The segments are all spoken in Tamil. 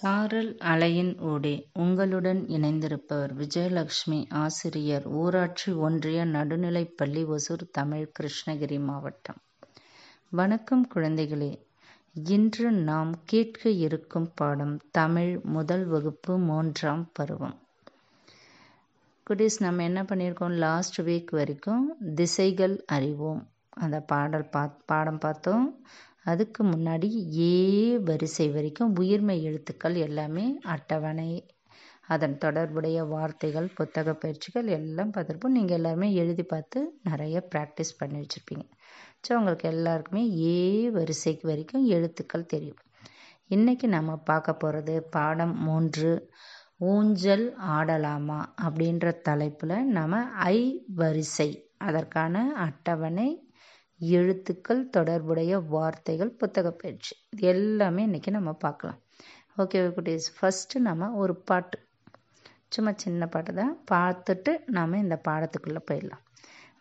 சாரல் அலையின் ஊடே உங்களுடன் இணைந்திருப்பவர் விஜயலட்சுமி ஆசிரியர் ஊராட்சி ஒன்றிய நடுநிலைப்பள்ளி ஒசூர் தமிழ் கிருஷ்ணகிரி மாவட்டம். வணக்கம் குழந்தைகளே. இன்று நாம் கேட்க இருக்கும் பாடம் தமிழ் முதல் வகுப்பு மூன்றாம் பருவம். குட்டீஸ் நம்ம என்ன பண்ணியிருக்கோம்? லாஸ்ட் வீக் வரைக்கும் திசைகள் அறிவோம். அந்த பாடல் பா பாடம் பார்த்தோம். அதுக்கு முன்னாடி ஏ வரிசை வரைக்கும் உயிர்மை எழுத்துக்கள் எல்லாமே அட்டவணை அதன் தொடர்புடைய வார்த்தைகள் புத்தக பயிற்சிகள் எல்லாம் பார்த்துருப்போம். நீங்கள் எல்லாருமே எழுதி பார்த்து நிறைய ப்ராக்டிஸ் பண்ணி வச்சுருப்பீங்க. ஸோ உங்களுக்கு எல்லாருக்குமே ஏ வரிசைக்கு வரைக்கும் எழுத்துக்கள் தெரியும். இன்றைக்கி நம்ம பார்க்க போகிறது பாடம் மூன்று ஊஞ்சல் ஆடலாமா அப்படின்ற தலைப்பில் நம்ம ஐ வரிசை அதற்கான அட்டவணை எழுத்துக்கள் தொடர்புடைய வார்த்தைகள் புத்தக பயிற்சி. இது எல்லாமே இன்றைக்கி நம்ம பார்க்கலாம். ஓகே குட்டீஸ். ஃபஸ்ட்டு நம்ம ஒரு பாட்டு. சும்மா சின்ன பாட்டு தான். பார்த்துட்டு நாம் இந்த பாடத்துக்குள்ளே போயிடலாம்.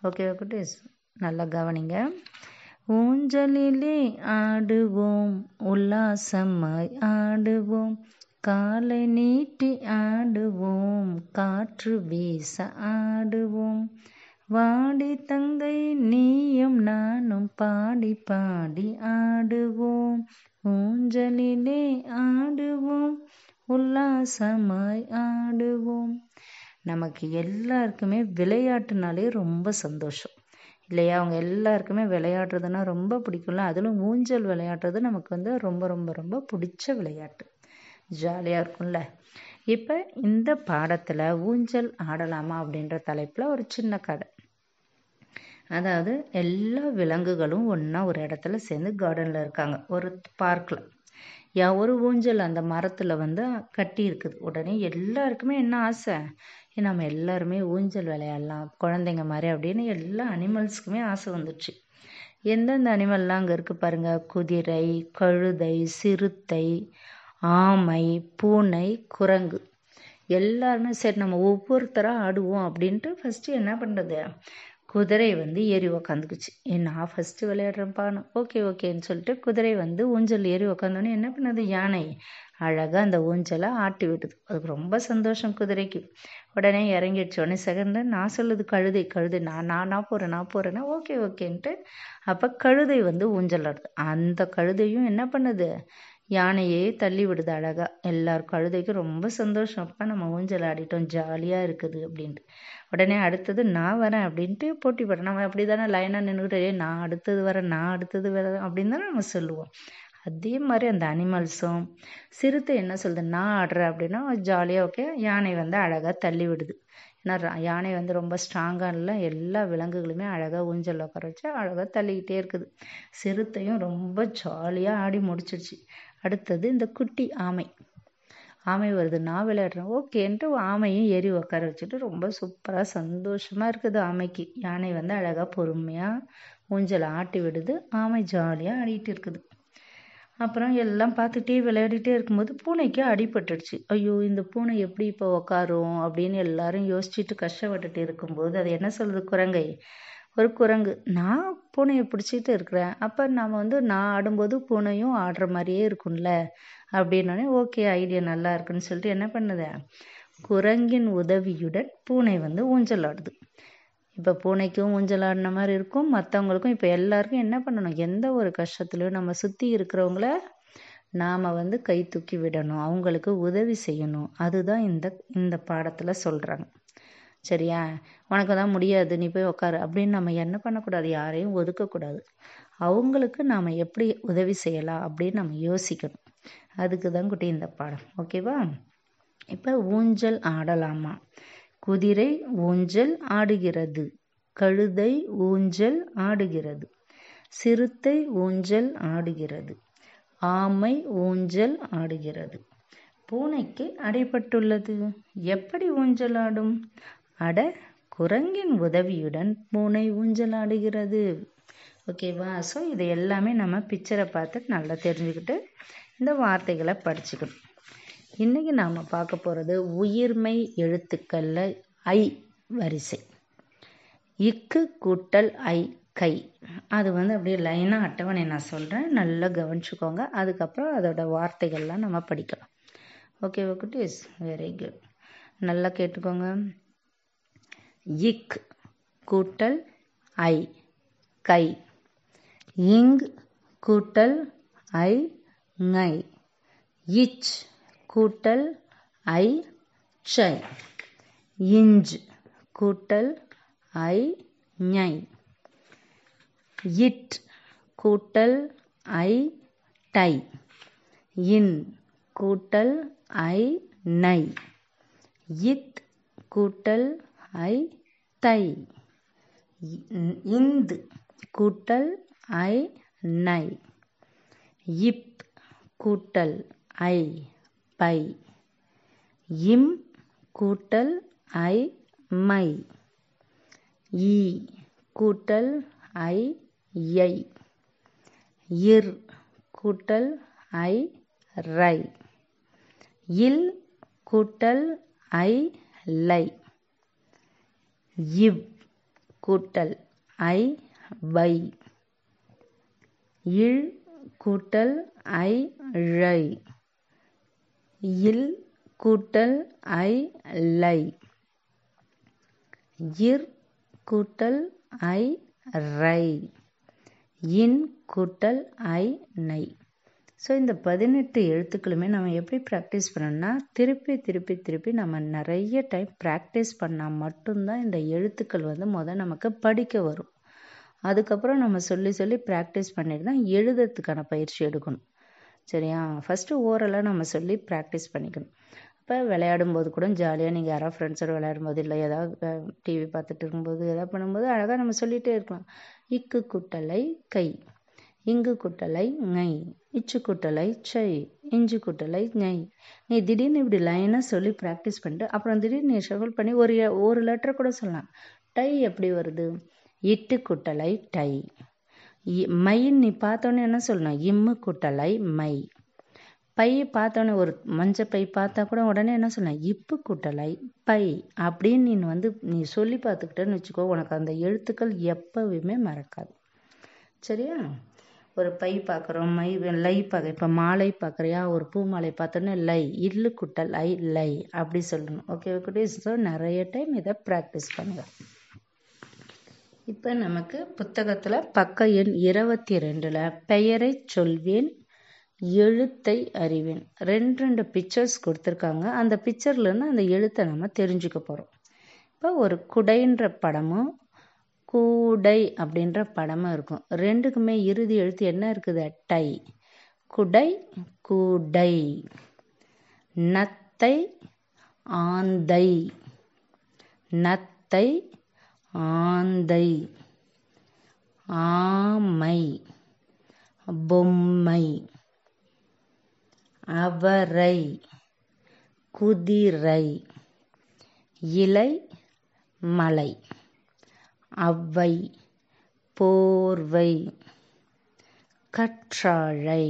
ஓகே குட்டீஸ். நல்லா கவனிங்க. ஊஞ்சலிலே ஆடுவோம் உல்லாசமாய் ஆடுவோம். காலை நீட்டி ஆடுவோம் காற்று வீச ஆடுவோம். வாடி தங்கை நீயும் நானும் பாடி பாடி ஆடுவோம். ஊஞ்சலிலே ஆடுவோம் உல்லாசமாய் ஆடுவோம். நமக்கு எல்லாருக்குமே விளையாட்டுனாலே ரொம்ப சந்தோஷம். இல்லையா? அவங்க எல்லாருக்குமே விளையாடுறதுனா ரொம்ப பிடிக்கும்ல? அதிலும் ஊஞ்சல் விளையாடுறது நமக்கு வந்து ரொம்ப ரொம்ப ரொம்ப பிடிச்ச விளையாட்டு. ஜாலியாக இருக்கும்ல? இப்போ இந்த பாடத்தில் ஊஞ்சல் ஆடலாமா அப்படின்ற தலைப்பில் ஒரு சின்ன கதை. அதாவது எல்லா விலங்குகளும் ஒன்றா ஒரு இடத்துல சேர்ந்து கார்டனில் இருக்காங்க. ஒரு பார்க்கில் யா ஒரு ஊஞ்சல் அந்த மரத்தில் வந்து கட்டி இருக்குது. உடனே எல்லாருக்குமே என்ன ஆசை? நம்ம எல்லாருமே ஊஞ்சல் விளையாடலாம் குழந்தைங்க மாதிரி அப்படின்னு எல்லா அனிமல்ஸுக்குமே ஆசை வந்துடுச்சு எந்தெந்த அனிமல்லாம் அங்கே இருக்குது பாருங்கள் குதிரை கழுதை சிறுத்தை ஆமை பூனை குரங்கு. எல்லாருமே சரி நம்ம ஒவ்வொருத்தராக ஆடுவோம் அப்படின்ட்டு ஃபஸ்ட்டு என்ன பண்ணுறது குதிரை வந்து ஏறி உக்காந்துக்குச்சு. நான் ஃபஸ்ட்டு விளையாடுறேன்ப்பான்னு ஓகே ஓகேன்னு சொல்லிட்டு குதிரை வந்து ஊஞ்சல் ஏறி உக்காந்தோடனே என்ன பண்ணுது? யானை அழகாக அந்த ஊஞ்சலை ஆட்டி விடுது அதுக்கு ரொம்ப சந்தோஷம் குதிரைக்கு. உடனே இறங்கிடுச்சு. உடனே செகண்ட் நான் சொல்லுது கழுதை கழுதை நான் நான் நான் போகிறேன் நான் போகிறேன்னா ஓகே ஓகேன்ட்டு அப்போ கழுதை வந்து ஊஞ்சல் ஆடுது. அந்த கழுதையும் என்ன பண்ணுது? யானையே தள்ளி விடுது அழகாக எல்லார் கழுதைக்கும் ரொம்ப சந்தோஷம். அப்போ நம்ம ஊஞ்சல் ஆடிட்டோம் ஜாலியாக இருக்குது அப்படின்ட்டு. உடனே அடுத்தது நான் வரேன் அப்படின்ட்டு போட்டி போடுறேன் நம்ம அப்படி தானே லைனாக நின்றுக்கிட்டே நான் அடுத்தது வரேன் நான் அடுத்தது வரேன் அப்படின்னு தானே நம்ம சொல்லுவோம். அதே மாதிரி அந்த அனிமல்ஸும் சிறுத்தை என்ன சொல்லுது? நான் ஆடுறேன் அப்படின்னா ஜாலியாக ஓகே யானை வந்து அழகாக தள்ளி விடுது. ஏன்னா யானை வந்து ரொம்ப ஸ்ட்ராங்காக இல்லை எல்லா விலங்குகளுமே அழகாக ஊஞ்சல் உட்கார வச்சு அழகாக தள்ளிக்கிட்டே இருக்குது. சிறுத்தையும் ரொம்ப ஜாலியாக ஆடி முடிச்சிடுச்சு. அடுத்தது இந்த குட்டி ஆமை. ஆமை வருது நான் விளையாடுறேன். ஓகேன்ட்டு ஆமையும் ஏறி உட்கார வச்சுட்டு ரொம்ப சூப்பராக சந்தோஷமாக இருக்குது ஆமைக்கு. யானை வந்து அழகாக பொறுமையாக ஊஞ்சலை ஆட்டி விடுது. ஆமை ஜாலியாக ஆடிட்டு இருக்குது. அப்புறம் எல்லாம் பார்த்துட்டே விளையாடிட்டே இருக்கும்போது பூனைக்கு அடிபட்டுடுச்சு. ஐயோ இந்த பூனை எப்படி இப்போ உக்காரும் அப்படின்னு எல்லாரும் யோசிச்சுட்டு கஷ்டப்பட்டுட்டு இருக்கும்போது அது என்ன சொல்லுது குரங்கை? ஒரு குரங்கு. நான் பூனையை பிடிச்சிட்டு இருக்கிறேன். அப்போ நம்ம வந்து நான் ஆடும்போது பூனையும் ஆடுற மாதிரியே இருக்கும்ல. அப்படின்னோடனே ஓகே ஐடியா நல்லா இருக்குன்னு சொல்லிட்டு என்ன பண்ணுது? குரங்கின் உதவியுடன் பூனை வந்து ஊஞ்சல் ஆடுது. இப்போ பூனைக்கும் ஊஞ்சல் ஆடின மாதிரி இருக்கும். மற்றவங்களுக்கும் இப்போ எல்லாருக்கும் என்ன பண்ணணும்? எந்த ஒரு கஷ்டத்துலையும் நம்ம சுற்றி இருக்கிறவங்கள நாம் வந்து கை தூக்கி விடணும். அவங்களுக்கு உதவி செய்யணும். அதுதான் இந்த இந்த பாடத்தில் சொல்கிறாங்க சரியா? உனக்கு தான் முடியாது நீ போய் உக்காரு. அப்படின்னு நம்ம என்ன பண்ணக்கூடாது? யாரையும் ஒதுக்கக்கூடாது. அவங்களுக்கு நாம் எப்படி உதவி செய்யலாம் அப்படின்னு நம்ம யோசிக்கணும். அதுக்கு தான் குட்டி இந்த பாடம். ஓகேவா இப்போ ஊஞ்சல் ஆடலாமா? குதிரை ஊஞ்சல் ஆடுகிறது. கழுதை ஊஞ்சல் ஆடுகிறது. சிறுத்தை ஊஞ்சல் ஆடுகிறது. ஆமை ஊஞ்சல் ஆடுகிறது. பூனைக்கு அடைப்பட்டுள்ளது எப்படி ஊஞ்சல் ஆடும்? அட குரங்கின் உதவியுடன் பூனை ஊஞ்சலாடுகிறது ஓகேவா ஸோ இது எல்லாமே நம்ம பிக்சரை பார்த்து நல்லா தெரிஞ்சுக்கிட்டு இந்த வார்த்தைகளை படிச்சுக்கணும். இன்றைக்கி நாம் பார்க்க போகிறது உயிர்மை எழுத்துக்களில் ஐ வரிசை. இக்கு கூட்டல் ஐ கை. அது வந்து அப்படியே லைனாக அட்டவணை நான் சொல்கிறேன் நல்லா கவனிச்சுக்கோங்க. அதுக்கப்புறம் அதோட வார்த்தைகள்லாம் நம்ம படிக்கலாம். ஓகேவா குட்டீஸ்? வெரி குட் நல்லா கேட்டுக்கோங்க. இக் கூட்டல் ஐ கை. இங் கூட்டல் ஐ ngை இச் கூட்டல் ஐ சை இஞ்ச் கூட்டல் ஐ ஞை. இட் கூட்டல் ஐ டை. இன் கூட்டல் ஐ நை இத் கூட்டல் ஐ தை. இந்து. கூட்டல் ஐ நை இப் கூட்டல் ஐ பை. இம் கூட்டல் ஐ மை. ஈ கூட்டல் ஐ யை. இர் கூட்டல் ஐ ரை. இல் கூட்டல் ஐ லை. இவ் கூட்டல் ஐ வை. இழ் கூட்டல் ஐ ழை. இல் கூட்டல் ஐ லை. இர் கூட்டல் ஐ ரை இன் கூட்டல் ஐ நை ஸோ இந்த பதினெட்டு எழுத்துக்களுமே நம்ம எப்படி ப்ராக்டிஸ் பண்ணோம்னா திருப்பி திருப்பி திருப்பி நம்ம நிறைய டைம் ப்ராக்டிஸ் பண்ணால் மட்டும்தான் இந்த எழுத்துக்கள் வந்து முதல் நமக்கு படிக்க வரும். அதுக்கப்புறம் நம்ம சொல்லி சொல்லி ப்ராக்டிஸ் பண்ணிட்டு தான் எழுதுறதுக்கான பயிற்சி எடுக்கணும். சரியா? ஃபஸ்ட்டு ஓரலாக நம்ம சொல்லி ப்ராக்டிஸ் பண்ணிக்கணும். இப்போ விளையாடும் போது கூட ஜாலியாக நீங்கள் யாராவது ஃப்ரெண்ட்ஸோடு விளையாடும் போது இல்லை ஏதாவது டிவி பார்த்துட்டு இருக்கும்போது எதாவது பண்ணும்போது அழகாக நம்ம சொல்லிகிட்டே இருக்கலாம். இக்கு குட்டலை கை. இங்கு குட்டலை ஞை இச்சு குட்டலை சை இஞ்சு குட்டலை ஞை. நீ திடீர்னு இப்படி லைனாக சொல்லி ப்ராக்டிஸ் பண்ணிட்டு அப்புறம் திடீர்னு நீ ஷஃபிள் பண்ணி ஒரு ஒரு லெட்டர் கூட சொல்லலாம். டை எப்படி வருது? இட்டு குட்டலை டை. மைன்னு நீ பார்த்தோன்னே என்ன சொல்லணும்? இம்மு குட்டலை மை. பை பார்த்தோன்னே ஒரு மஞ்சள் பை பார்த்தா கூட உடனே என்ன சொல்லலாம்? இப்பு குட்டலை பை. அப்படின்னு நீ வந்து நீ சொல்லி பார்த்துக்கிட்டேன்னு வச்சுக்கோ உனக்கு அந்த எழுத்துக்கள் எப்பவுமே மறக்காது. சரியா? ஒரு பை பார்க்குறோம் மை லை பார்க்க இப்போ மாலை பார்க்குறியா ஒரு பூ மாலை பார்த்தோன்னே லை. இல்லு குட்டல் ஐ லை அப்படி சொல்லணும். ஓகே குட்டீஸ் ஸோ நிறைய டைம் இதை ப்ராக்டிஸ் பண்ணுங்க. இப்போ நமக்கு புத்தகத்தில் பக்க எண் இருபத்தி ரெண்டில் பெயரை சொல்வேன் எழுத்தை அறிவேன். ரெண்டு ரெண்டு பிக்சர்ஸ் கொடுத்துருக்காங்க. அந்த பிக்சர்லேருந்து அந்த எழுத்தை நம்ம தெரிஞ்சுக்க போகிறோம் இப்போ ஒரு குடைன்ற படமும் கூடை அப்படின்ற படமும் இருக்கும். ரெண்டுக்குமே இறுதி எழுத்து என்ன இருக்குது? டை. குடை கூடை. நத்தை ஆந்தை. நத்தை ஆந்தை. ஆமை பொம்மை. அவரை குதிரை. இலை மலை. அவ்வை போர்வை கற்றாழை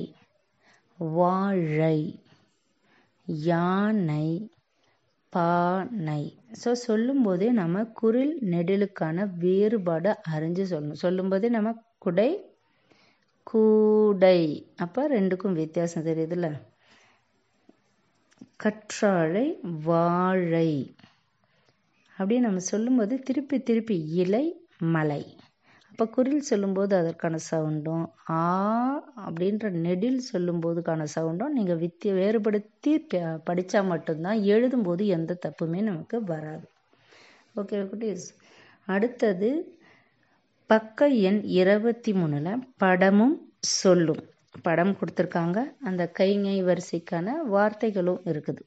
வாழை யானை பானை. ஸோ சொல்லும்போதே நம்ம குரில் நெடிலுக்கான வேறுபாடு அறிஞ்சு சொல்லணும். சொல்லும்போதே நம்ம குடை கூடை. அப்போ ரெண்டுக்கும் வித்தியாசம் தெரியுதுல்ல? கற்றாழை வாழை. அப்படின்னு நம்ம சொல்லும்போது திருப்பி திருப்பி இலை மலை. அப்போ குரில் சொல்லும்போது அதற்கான சவுண்டும் ஆ அப்படின்ற நெடில் சொல்லும்போதுக்கான சவுண்டும் நீங்கள் வித்திய வேறுபடுத்தி படித்தா மட்டும்தான் எழுதும்போது எந்த தப்புமே நமக்கு வராது. ஓகே குட்டீஸ். அடுத்தது பக்க எண் இருபத்தி மூணில் படமும் சொல்லும். படம் கொடுத்துருக்காங்க. அந்த கைங்கை வரிசைக்கான வார்த்தைகளும் இருக்குது.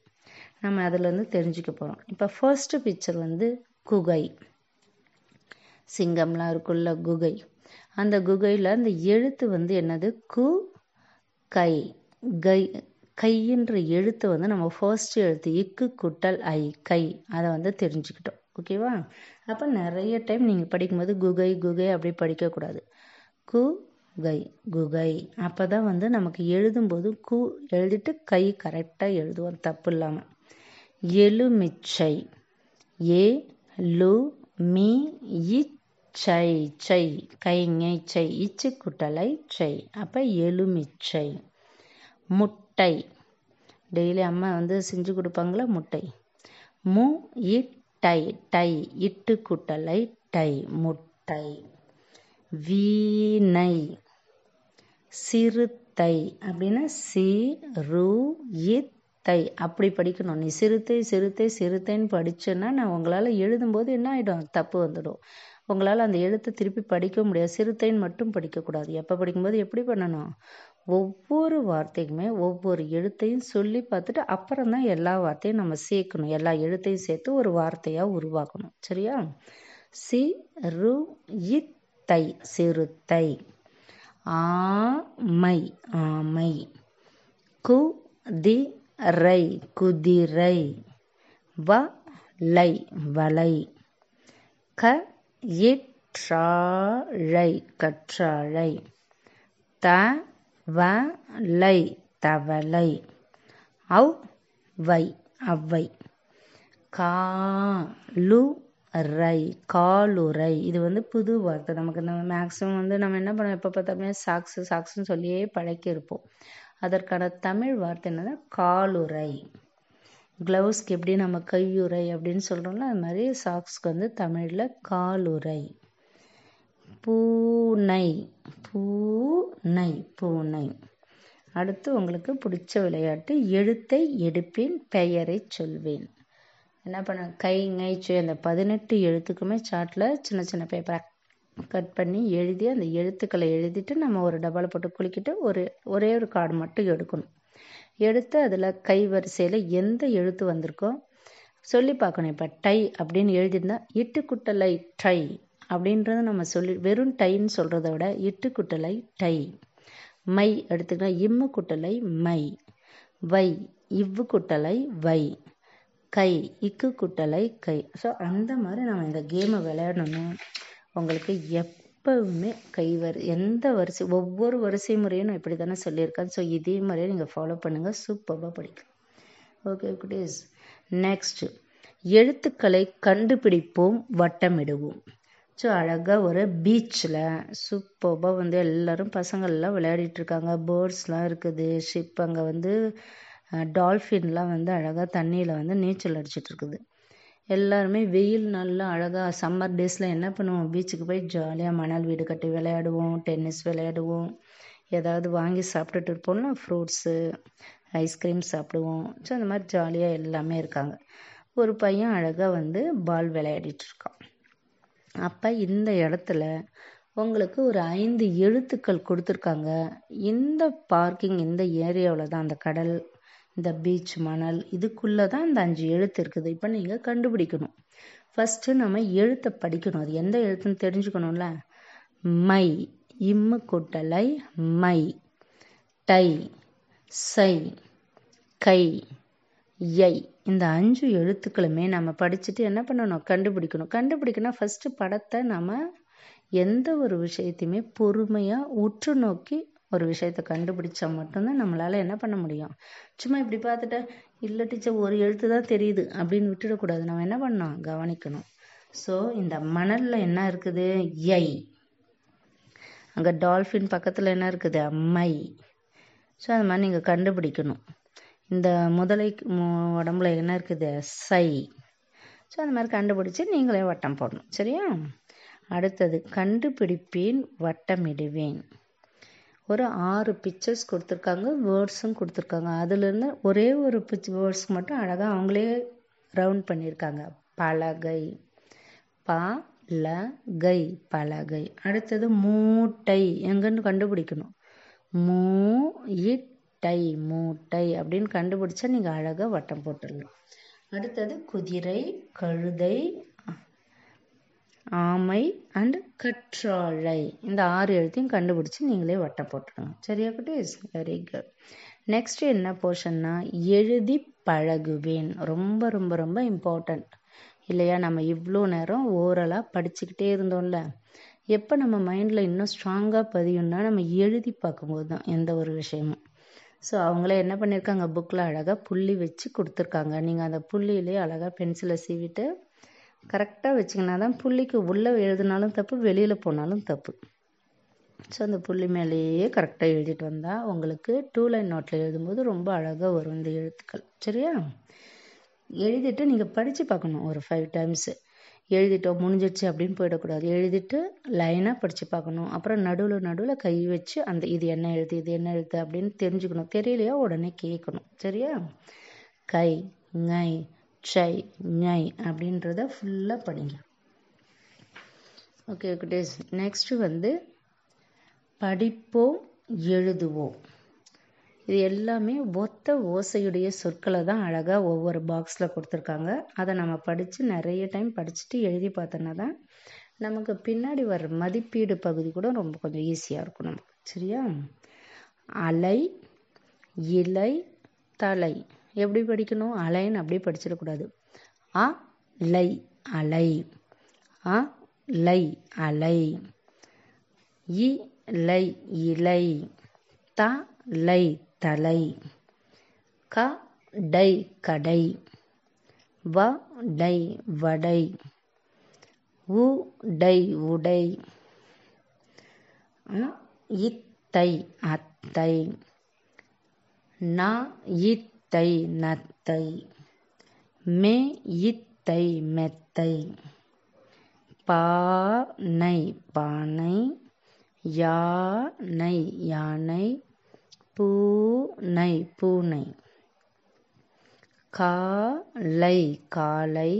நம்ம அதுலேருந்து தெரிஞ்சுக்க போகிறோம் இப்போ ஃபர்ஸ்ட் பிக்சர் வந்து குகை. சிங்கம்லாம் இருக்குள்ள குகை. அந்த குகையில் அந்த எழுத்து வந்து என்னது? கு கை. கை கையின்ற எழுத்து வந்து நம்ம ஃபர்ஸ்ட் எழுத்து இக்கு குட்டல் ஐ கை. அதை வந்து தெரிஞ்சுக்கிட்டோம். ஓகேவா அப்போ நிறைய டைம் நீங்கள் படிக்கும்போது குகை குகை அப்படி படிக்கக்கூடாது. கு கை குகை. அப்போ தான் வந்து நமக்கு எழுதும்போது கு எழுதிட்டு கை கரெக்டாக எழுதுவோம். தப்பு இல்லாமல் எலுமிச்சை ஏ லு மி இச்சை சை கைங்கை சை இச்சு குட்டலை சை அப்போ எலுமிச்சை முட்டை. டெய்லி அம்மா வந்து செஞ்சு கொடுப்பாங்களா? முட்டை. மு இட்டை. டை. இட்டு குட்டலை டை. முட்டை. வீணை. சிறுத்தை. அப்படின்னா சி ரு தை அப்படி படிக்கணும். நீ சிறுத்தை சிறுத்தை சிறுத்தைன்னு படிச்சேன்னா நான் உங்களால் எழுதும்போது என்ன ஆகிடும் தப்பு வந்துடும். உங்களால் அந்த எழுத்தை திருப்பி படிக்க முடியாது. சிறுத்தைன்னு மட்டும் படிக்கக்கூடாது. எப்போ படிக்கும்போது எப்படி பண்ணணும்? ஒவ்வொரு வார்த்தைக்குமே ஒவ்வொரு எழுத்தையும் சொல்லி பார்த்துட்டு அப்புறம் தான் எல்லா வார்த்தையும் நம்ம சேர்க்கணும். எல்லா எழுத்தையும் சேர்த்து ஒரு வார்த்தையாக உருவாக்கணும். சரியா? சி ரு இத்தை சிறுத்தை. ஆமை ஆமை கு தி ரை குதிரை வ லை வலை. க இற்றாழை கற்றாழை. த வலை தவளை. அவ் வை அவ்வை காலுரை காலுரை இது வந்து புது வார்த்தை. நமக்கு நம்ம மேக்ஸிமம் வந்து நம்ம என்ன பண்ணுவோம் எப்போ பார்த்தாலுமே சாக்ஸு சாக்ஸுன்னு சொல்லியே பழக்கியிருப்போம். அதற்கான தமிழ் வார்த்தை என்னன்னா காலுரை க்ளவுஸ்க்கு எப்படி நம்ம கையுறை அப்படின்னு சொல்கிறோம்ல அது மாதிரி சாக்ஸ்க்கு வந்து தமிழில் காலுரை பூனை பூனை பூனை. அடுத்து உங்களுக்கு பிடிச்ச விளையாட்டு எழுத்தை எடுப்பேன் பெயரை சொல்வேன். என்ன பண்ண கை ங்கைச்சு அந்த பதினெட்டு எழுத்துக்குமே சார்ட்டில் சின்ன சின்ன பேப்பரை கட் பண்ணி எழுதி அந்த எழுத்துக்களை எழுதிட்டு நம்ம ஒரு டப்பாவில் போட்டு குளிக்கிட்டு ஒரு ஒரே ஒரு கார்டு மட்டும் எடுக்கணும். எடுத்து அதில் கை வரிசையில் எந்த எழுத்து வந்திருக்கோ சொல்லி பார்க்கணும். இப்போ டை அப்படின்னு எழுதியிருந்தா இட்டுக்குட்டலை டை அப்படின்றத நம்ம சொல்லி வெறும் டைன்னு சொல்கிறத விட இட்டுக்குட்டலை டை. மை எடுத்துக்கலாம் இம்மு குட்டலை மை. வை இவ்வு குட்டலை வை. கை இக்கு குட்டலை கை. ஸோ அந்த மாதிரி நம்ம இந்த கேமை விளையாடணும். உங்களுக்கு எப்பவுமே கை வரி எந்த வரிசை ஒவ்வொரு வரிசை முறையும் நான் இப்படி தானே சொல்லியிருக்கேன். ஸோ இதே மாதிரியே நீங்கள் ஃபாலோ பண்ணுங்கள் சூப்பராக படிக்கலாம். ஓகே குட்டீஸ் நெக்ஸ்ட்டு எழுத்துக்களை கண்டுபிடிப்போம் வட்டமிடுவோம். ஸோ அழகாக ஒரு பீச்சில் சூப்பராக வந்து எல்லோரும் பசங்கள்லாம் விளையாடிட்டு இருக்காங்க. பேர்ட்ஸ்லாம் இருக்குது. ஷிப் அங்கே வந்து டால்ஃபின்லாம் வந்து அழகாக தண்ணியில் வந்து நீச்சல் அடிச்சிட்ருக்குது எல்லாருமே வெயில் நல்லா அழகாக சம்மர் டேஸில் என்ன பண்ணுவோம்? பீச்சுக்கு போய் ஜாலியாக மணல் வீடு கட்டி விளையாடுவோம் டென்னிஸ் விளையாடுவோம். ஏதாவது வாங்கி சாப்பிட்டுட்டு இருப்போம்னா ஃப்ரூட்ஸு ஐஸ்கிரீம் சாப்பிடுவோம். ஸோ அந்த மாதிரி ஜாலியாக எல்லாமே இருக்காங்க. ஒரு பையன் அழகாக வந்து பால் விளையாடிட்டுருக்கான் அப்போ இந்த இடத்துல உங்களுக்கு ஒரு ஐந்து எழுத்துக்கள் கொடுத்துருக்காங்க. இந்த பார்க்கிங் இந்த ஏரியாவில் தான் அந்த கடல் இந்த பீச் மணல். இதுக்குள்ளே தான் இந்த அஞ்சு எழுத்து இருக்குது. இப்போ நீங்கள் கண்டுபிடிக்கணும். ஃபஸ்ட்டு நம்ம எழுத்தை படிக்கணும். அது எந்த எழுத்துன்னு தெரிஞ்சுக்கணும்ல? மை. இம்மு கூட்டலை. மை. டை. சை. கை. யை. இந்த அஞ்சு எழுத்துக்களுமே நம்ம படிச்சுட்டு என்ன பண்ணணும்? கண்டுபிடிக்கணும். கண்டுபிடிக்கணும் ஃபஸ்ட்டு படத்தை நம்ம எந்த ஒரு விஷயத்தையுமே பொறுமையாக உற்று நோக்கி ஒரு விஷயத்தை கண்டுபிடிச்சா மட்டும்தான் நம்மளால் என்ன பண்ண முடியும்? சும்மா இப்படி பார்த்துட்டு இல்லை டீச்சர் ஒரு எழுத்து தான் தெரியுது அப்படின்னு விட்டுடக்கூடாது. நம்ம என்ன பண்ணோம் கவனிக்கணும். ஸோ இந்த மணலில் என்ன இருக்குது? ஐ அங்கே டால்ஃபின் பக்கத்தில் என்ன இருக்குது? அம்மை. ஸோ அது மாதிரி நீங்கள் கண்டுபிடிக்கணும். இந்த முதலை உடம்புல என்ன இருக்குது? சை. ஸோ அந்த மாதிரி கண்டுபிடிச்சி நீங்களே வட்டம் போடணும். சரியா? அடுத்தது கண்டுபிடிப்பேன் வட்டமிடுவேன். ஒரு ஆறு பிக்சர்ஸ் கொடுத்துருக்காங்க வேர்ட்ஸும் கொடுத்துருக்காங்க. அதுலேருந்து ஒரே ஒரு பிச் வேர்ட்ஸ் மட்டும் அழகாக அவங்களே ரவுண்ட் பண்ணியிருக்காங்க. பலகை பலகை பலகை. அடுத்தது மூட்டை. எங்கன்னு கண்டுபிடிக்கணும். மூ இட்டை மூட்டை அப்படின்னு கண்டுபிடிச்சா நீங்கள் அழகாக வட்டம் போட்டுடலாம். அடுத்தது குதிரை கழுதை ஆமை அண்ட் கற்றாழை. இந்த ஆறு எழுத்தையும் கண்டுபிடிச்சி நீங்களே வட்டம் போட்டுடுங்க சரியா குட்டீஸ்? வெரி குட் நெக்ஸ்ட் என்ன போர்ஷன்னா எழுதி பழகுவேன். ரொம்ப ரொம்ப ரொம்ப இம்பார்ட்டண்ட் இல்லையா? நம்ம இவ்வளோ நேரம் ஓரலாக படிச்சுக்கிட்டே இருந்தோம்ல. எப்போ நம்ம மைண்டில் இன்னும் ஸ்ட்ராங்காக பதியும்னா நம்ம எழுதி பார்க்கும்போது தான் எந்த ஒரு விஷயமும். ஸோ அவங்கள என்ன பண்ணியிருக்காங்க புக்கில் அழகாக புள்ளி வச்சு கொடுத்துருக்காங்க. நீங்கள் அந்த புள்ளியிலே அழகாக பென்சிலை சீவிட்டு கரெக்டாக வச்சிங்கன்னா தான் புள்ளிக்கு உள்ளே எழுதினாலும் தப்பு வெளியில் போனாலும் தப்பு. ஸோ அந்த புள்ளி மேலேயே கரெக்டாக எழுதிட்டு வந்தால் உங்களுக்கு டூ லைன் நோட்டில் எழுதும்போது ரொம்ப அழகாக வரும் இந்த எழுத்துக்கள். சரியா? எழுதிட்டு நீங்கள் படித்து பார்க்கணும் ஒரு ஃபைவ் டைம்ஸு எழுதிட்டோம் முடிஞ்சிடுச்சு அப்படின்னு போயிடக்கூடாது. எழுதிட்டு லைனாக படித்து பார்க்கணும். அப்புறம் நடுவில் நடுவில் கை வச்சு அந்த இது என்ன எழுத்து இது என்ன எழுது அப்படின்னு தெரிஞ்சுக்கணும். தெரியலையா? உடனே கேட்கணும். சரியா? கை ngை சை ஞை அப்படின்றத ஃபுல்லாக படிங்க. ஓகே குட்டீஸ் நெக்ஸ்ட்டு வந்து படிப்போம் எழுதுவோம். இது எல்லாமே ஒத்த ஓசையுடைய சொற்களை தான் அழகாக ஒவ்வொரு பாக்ஸில் கொடுத்துருக்காங்க. அதை நம்ம படித்து நிறைய டைம் படிச்சுட்டு எழுதி பார்த்தோன்னா தான் நமக்கு பின்னாடி வர்ற மதிப்பீடு பகுதி கூட ரொம்ப கொஞ்சம் ஈஸியாக இருக்கும் நமக்கு. சரியா? அலை இலை தலை. எப்படி படிக்கணும்? அலைன்னு அப்படியே படிச்சிடக்கூடாது அ லை அலை. அ லை அலை. இ லை இலை. த லை தலை. க டை கடை. வ டை வடை. உ டை உடை. இத்தை அத்தை. ந தை நத்தை மே இத்தை மெத்தை பானை பானை யானை யானை பூனை பூனை. காலை காலை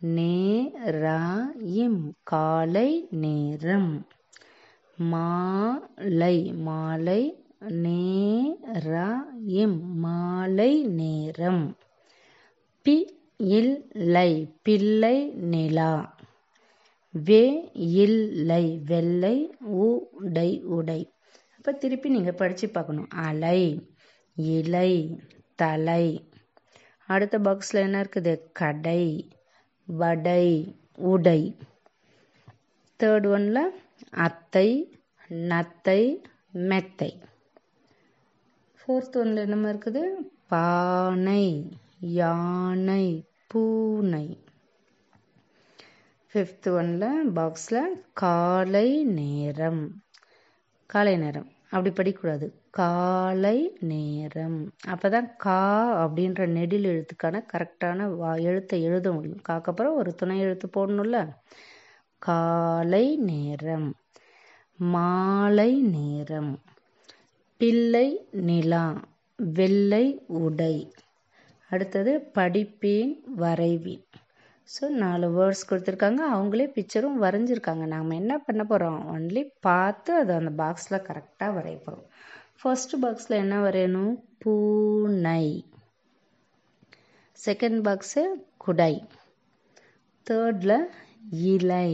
நேராயும் காலை நேரம் மாலை மாலை நேராயும் மாலை நேரம். பி இல்லை பிள்ளை நிலா. வே இல்லை வெள்ளை உடை உடை. அப்போ திருப்பி நீங்கள் படித்து பார்க்கணும். அலை இலை தலை. அடுத்த பாக்ஸில் என்ன இருக்குது? கடை வடை உடை. தேர்ட் ஒன்ல அத்தை நத்தை மெத்தை. ஃபோர்த் ஒன்ல என்னமா இருக்குது? பானை யானை பூனை. ஃபிஃப்த் ஒன்ல பாக்ஸில் காலை நேரம். காலை நேரம். அப்படி படிக்கக்கூடாது. காலை நேரம். அப்போ தான் கா அப்படின்ற நெடில் எழுத்துக்கான கரெக்டான வா எழுத்தை எழுத முடியும். காக்கப்புறம் ஒரு துணை எழுத்து போடணும்ல. காலை நேரம். மாலை நேரம். பிள்ளை நிலா வெள்ளை உடை. அடுத்தது படிப்பேன் வரைவேன் ஸோ நாலு வேர்ட்ஸ் கொடுத்துருக்காங்க. அவங்களே பிக்சரும் வரைஞ்சிருக்காங்க. நாம் என்ன பண்ண போகிறோம் ஒன்லி பார்த்து அதை அந்த பாக்ஸில் கரெக்டாக வரைய போகிறோம் ஃபர்ஸ்ட் பாக்ஸில் என்ன வரையணும்? பூனை. செகண்ட் பாக்ஸு குடை. தேர்டில் இலை.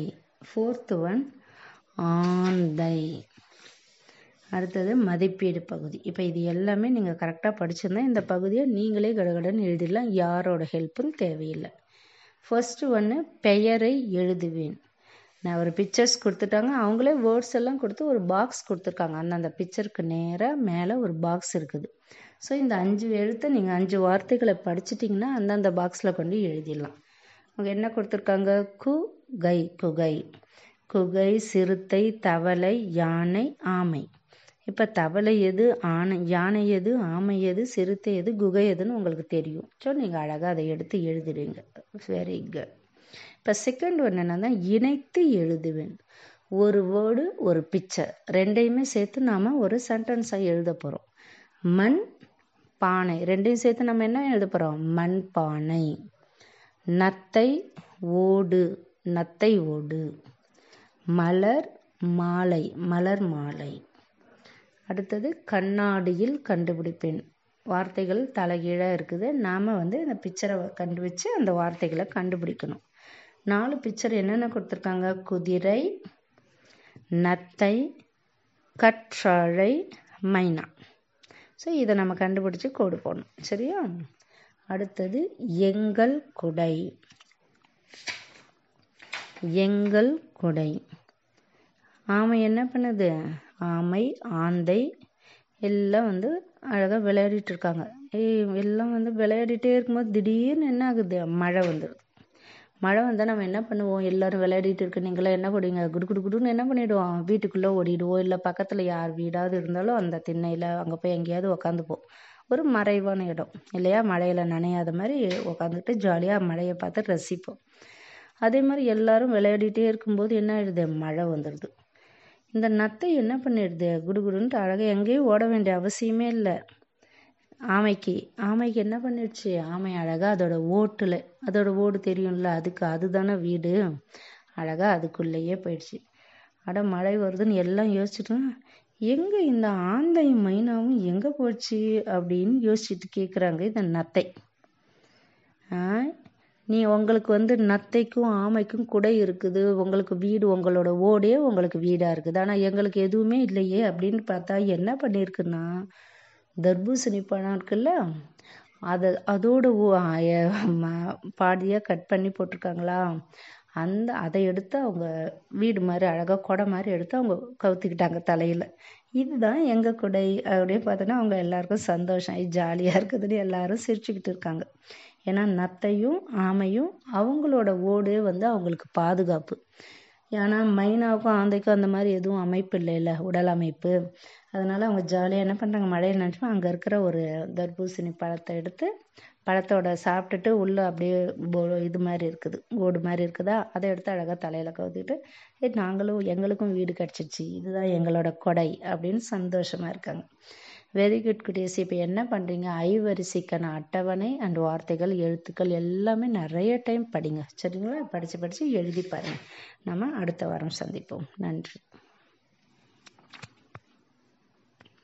ஃபோர்த்து ஒன் ஆந்தை. அடுத்தது மதிப்பீடு பகுதி. இப்போ இது எல்லாமே நீங்கள் கரெக்டாக படிச்சிருந்தா இந்த பகுதியை நீங்களே கடகடன்னு எழுதிடலாம். யாரோட ஹெல்ப்பும் தேவையில்லை. ஃபர்ஸ்ட்டு ஒன்று பெயரை எழுதுவேன். நான் ஒரு பிக்சர்ஸ் கொடுத்துட்டாங்க. அவங்களே வேர்ட்ஸ் எல்லாம் கொடுத்து ஒரு பாக்ஸ் கொடுத்துருக்காங்க. அந்தந்த பிக்சருக்கு நேராக மேலே ஒரு பாக்ஸ் இருக்குது. ஸோ இந்த அஞ்சு எழுத்தை நீங்கள் அஞ்சு வார்த்தைகளை படிச்சிட்டிங்கன்னா அந்தந்த பாக்ஸில் கொண்டு எழுதிடலாம். அவங்க என்ன கொடுத்துருக்காங்க? கு கை குகை. குகை சிறுத்தை தவளை யானை ஆமை. இப்போ தவளை எது ஆனை யானை எது ஆமை எது சிறுத்தை எது குகை எதுன்னு உங்களுக்கு தெரியும். ஸோ நீங்கள் அழகாக அதை எடுத்து எழுதுறீங்க வெரி குட் இப்போ செகண்ட் ஒன்று என்னன்னா இணைத்து எழுதுவேன். ஒரு வேர்டு ஒரு பிக்சர் ரெண்டையுமே சேர்த்து நாம் ஒரு சென்டென்ஸாக எழுத போகிறோம் மண் பானை. ரெண்டையும் சேர்த்து நம்ம என்ன எழுத போகிறோம் மண் பானை. நத்தை ஓடு. நத்தை ஓடு. மலர் மாலை. மலர் மாலை. அடுத்தது கண்ணாடியில் கண்டுபிடிப்பேன். வார்த்தைகள் தலைகீழாக இருக்குது. நாம் வந்து இந்த பிக்சரை கண்டுபிடிச்சு அந்த வார்த்தைகளை கண்டுபிடிக்கணும். நாலு பிக்சர் என்னென்ன கொடுத்துருக்காங்க? குதிரை நத்தை கற்றாழை மைனா. ஸோ இதை நம்ம கண்டுபிடிச்சி கோடு போடணும். சரியா? அடுத்தது எங்கள் குடை. எங்கள் குடை. ஆமை என்ன பண்ணுது? ஆமை ஆந்தை எல்லாம் வந்து அழகாக விளையாடிட்டு இருக்காங்க. எல்லாம் வந்து விளையாடிட்டே இருக்கும்போது திடீர்னு என்ன ஆகுது? மழை வந்துடுது மழை வந்தால் நம்ம என்ன பண்ணுவோம்? எல்லாரும் விளையாடிட்டு இருக்க. நீங்களாம் என்ன பண்ணுவீங்க? குடு குடு குடுன்னு என்ன பண்ணிவிடுவோம் வீட்டுக்குள்ளே ஓடிடுவோம். இல்லை பக்கத்தில் யார் வீடாவது இருந்தாலும் அந்த திண்ணையில் அங்கே போய் எங்கேயாவது உக்காந்துப்போம். ஒரு மறைவான இடம். இல்லையா? மழையில் நனையாத மாதிரி உக்காந்துட்டு ஜாலியாக மழையை பார்த்து ரசிப்போம். அதே மாதிரி எல்லாரும் விளையாடிட்டே இருக்கும்போது என்ன ஆயிடுது? மழை வந்துடுது இந்த நத்தை என்ன பண்ணிடுது? குடுகுடுன்ட்டு அழகாக எங்கேயும் ஓட வேண்டிய அவசியமே இல்லை. ஆமைக்கு ஆமைக்கு என்ன பண்ணிடுச்சு? ஆமை அழகாக அதோட ஓட்டில் அதோட ஓடு தெரியும்ல அதுக்கு அதுதானே வீடு. அழகாக அதுக்குள்ளேயே போயிடுச்சு. அட மழை வருதுன்னு எல்லாம் யோசிச்சுட்டு எங்கே இந்த ஆந்தையும் மைனாவும் எங்கே போச்சு அப்படின்னு யோசிச்சுட்டு கேட்குறாங்க இந்த நத்தை. நீ உங்களுக்கு வந்து நத்தைக்கும் ஆமைக்கும் குடை இருக்குது. உங்களுக்கு வீடு உங்களோட ஓடே உங்களுக்கு வீடாக இருக்குது. ஆனால் எங்களுக்கு எதுவுமே இல்லையே அப்படின்னு பார்த்தா என்ன பண்ணியிருக்குன்னா தர்பூசணி பழம் இருக்குல்ல அதை அதோட பாதியாக கட் பண்ணி போட்டிருக்காங்களா? அந்த அதை எடுத்து அவங்க வீடு மாதிரி அழகாக கொடை மாதிரி எடுத்து அவங்க கவுத்திக்கிட்டாங்க தலையில். இதுதான் எங்கள் குடை அப்படின்னு பார்த்தோன்னா அவங்க எல்லாருக்கும் சந்தோஷம். ஜாலியாக இருக்குதுன்னு எல்லாரும் சிரிச்சுக்கிட்டு இருக்காங்க. ஏன்னா நத்தையும் ஆமையும் அவங்களோட ஓடு வந்து அவங்களுக்கு பாதுகாப்பு. ஏன்னா மைனாவுக்கும் ஆந்தைக்கும் அந்த மாதிரி எதுவும் அமைப்பு இல்லைல்ல உடல் அமைப்பு. அதனால் அவங்க ஜாலியாக என்ன பண்ணுறாங்க மழையில் நினச்சோம் அங்கே இருக்கிற ஒரு தர்பூசணி பழத்தை எடுத்து பழத்தோட சாப்பிட்டுட்டு உள்ளே அப்படியே போ இது மாதிரி இருக்குது ஓடு மாதிரி இருக்குதா? அதை எடுத்து அழகாக தலையில் கவுத்திட்டு நாங்களும் எங்களுக்கும் வீடு கிடச்சிச்சு இதுதான் எங்களோட கொடை. அப்படின்னு சந்தோஷமாக இருக்காங்க. வெரி குட் குட்டீஸ். இப்போ என்ன பண்ணுறீங்க ஐவரிசைக்கான அட்டவணை அண்ட் வார்த்தைகள் எழுத்துக்கள் எல்லாமே நிறைய டைம் படிங்க. சரிங்களா? படித்து படித்து எழுதி பாருங்கள் நம்ம அடுத்த வாரம் சந்திப்போம். நன்றி.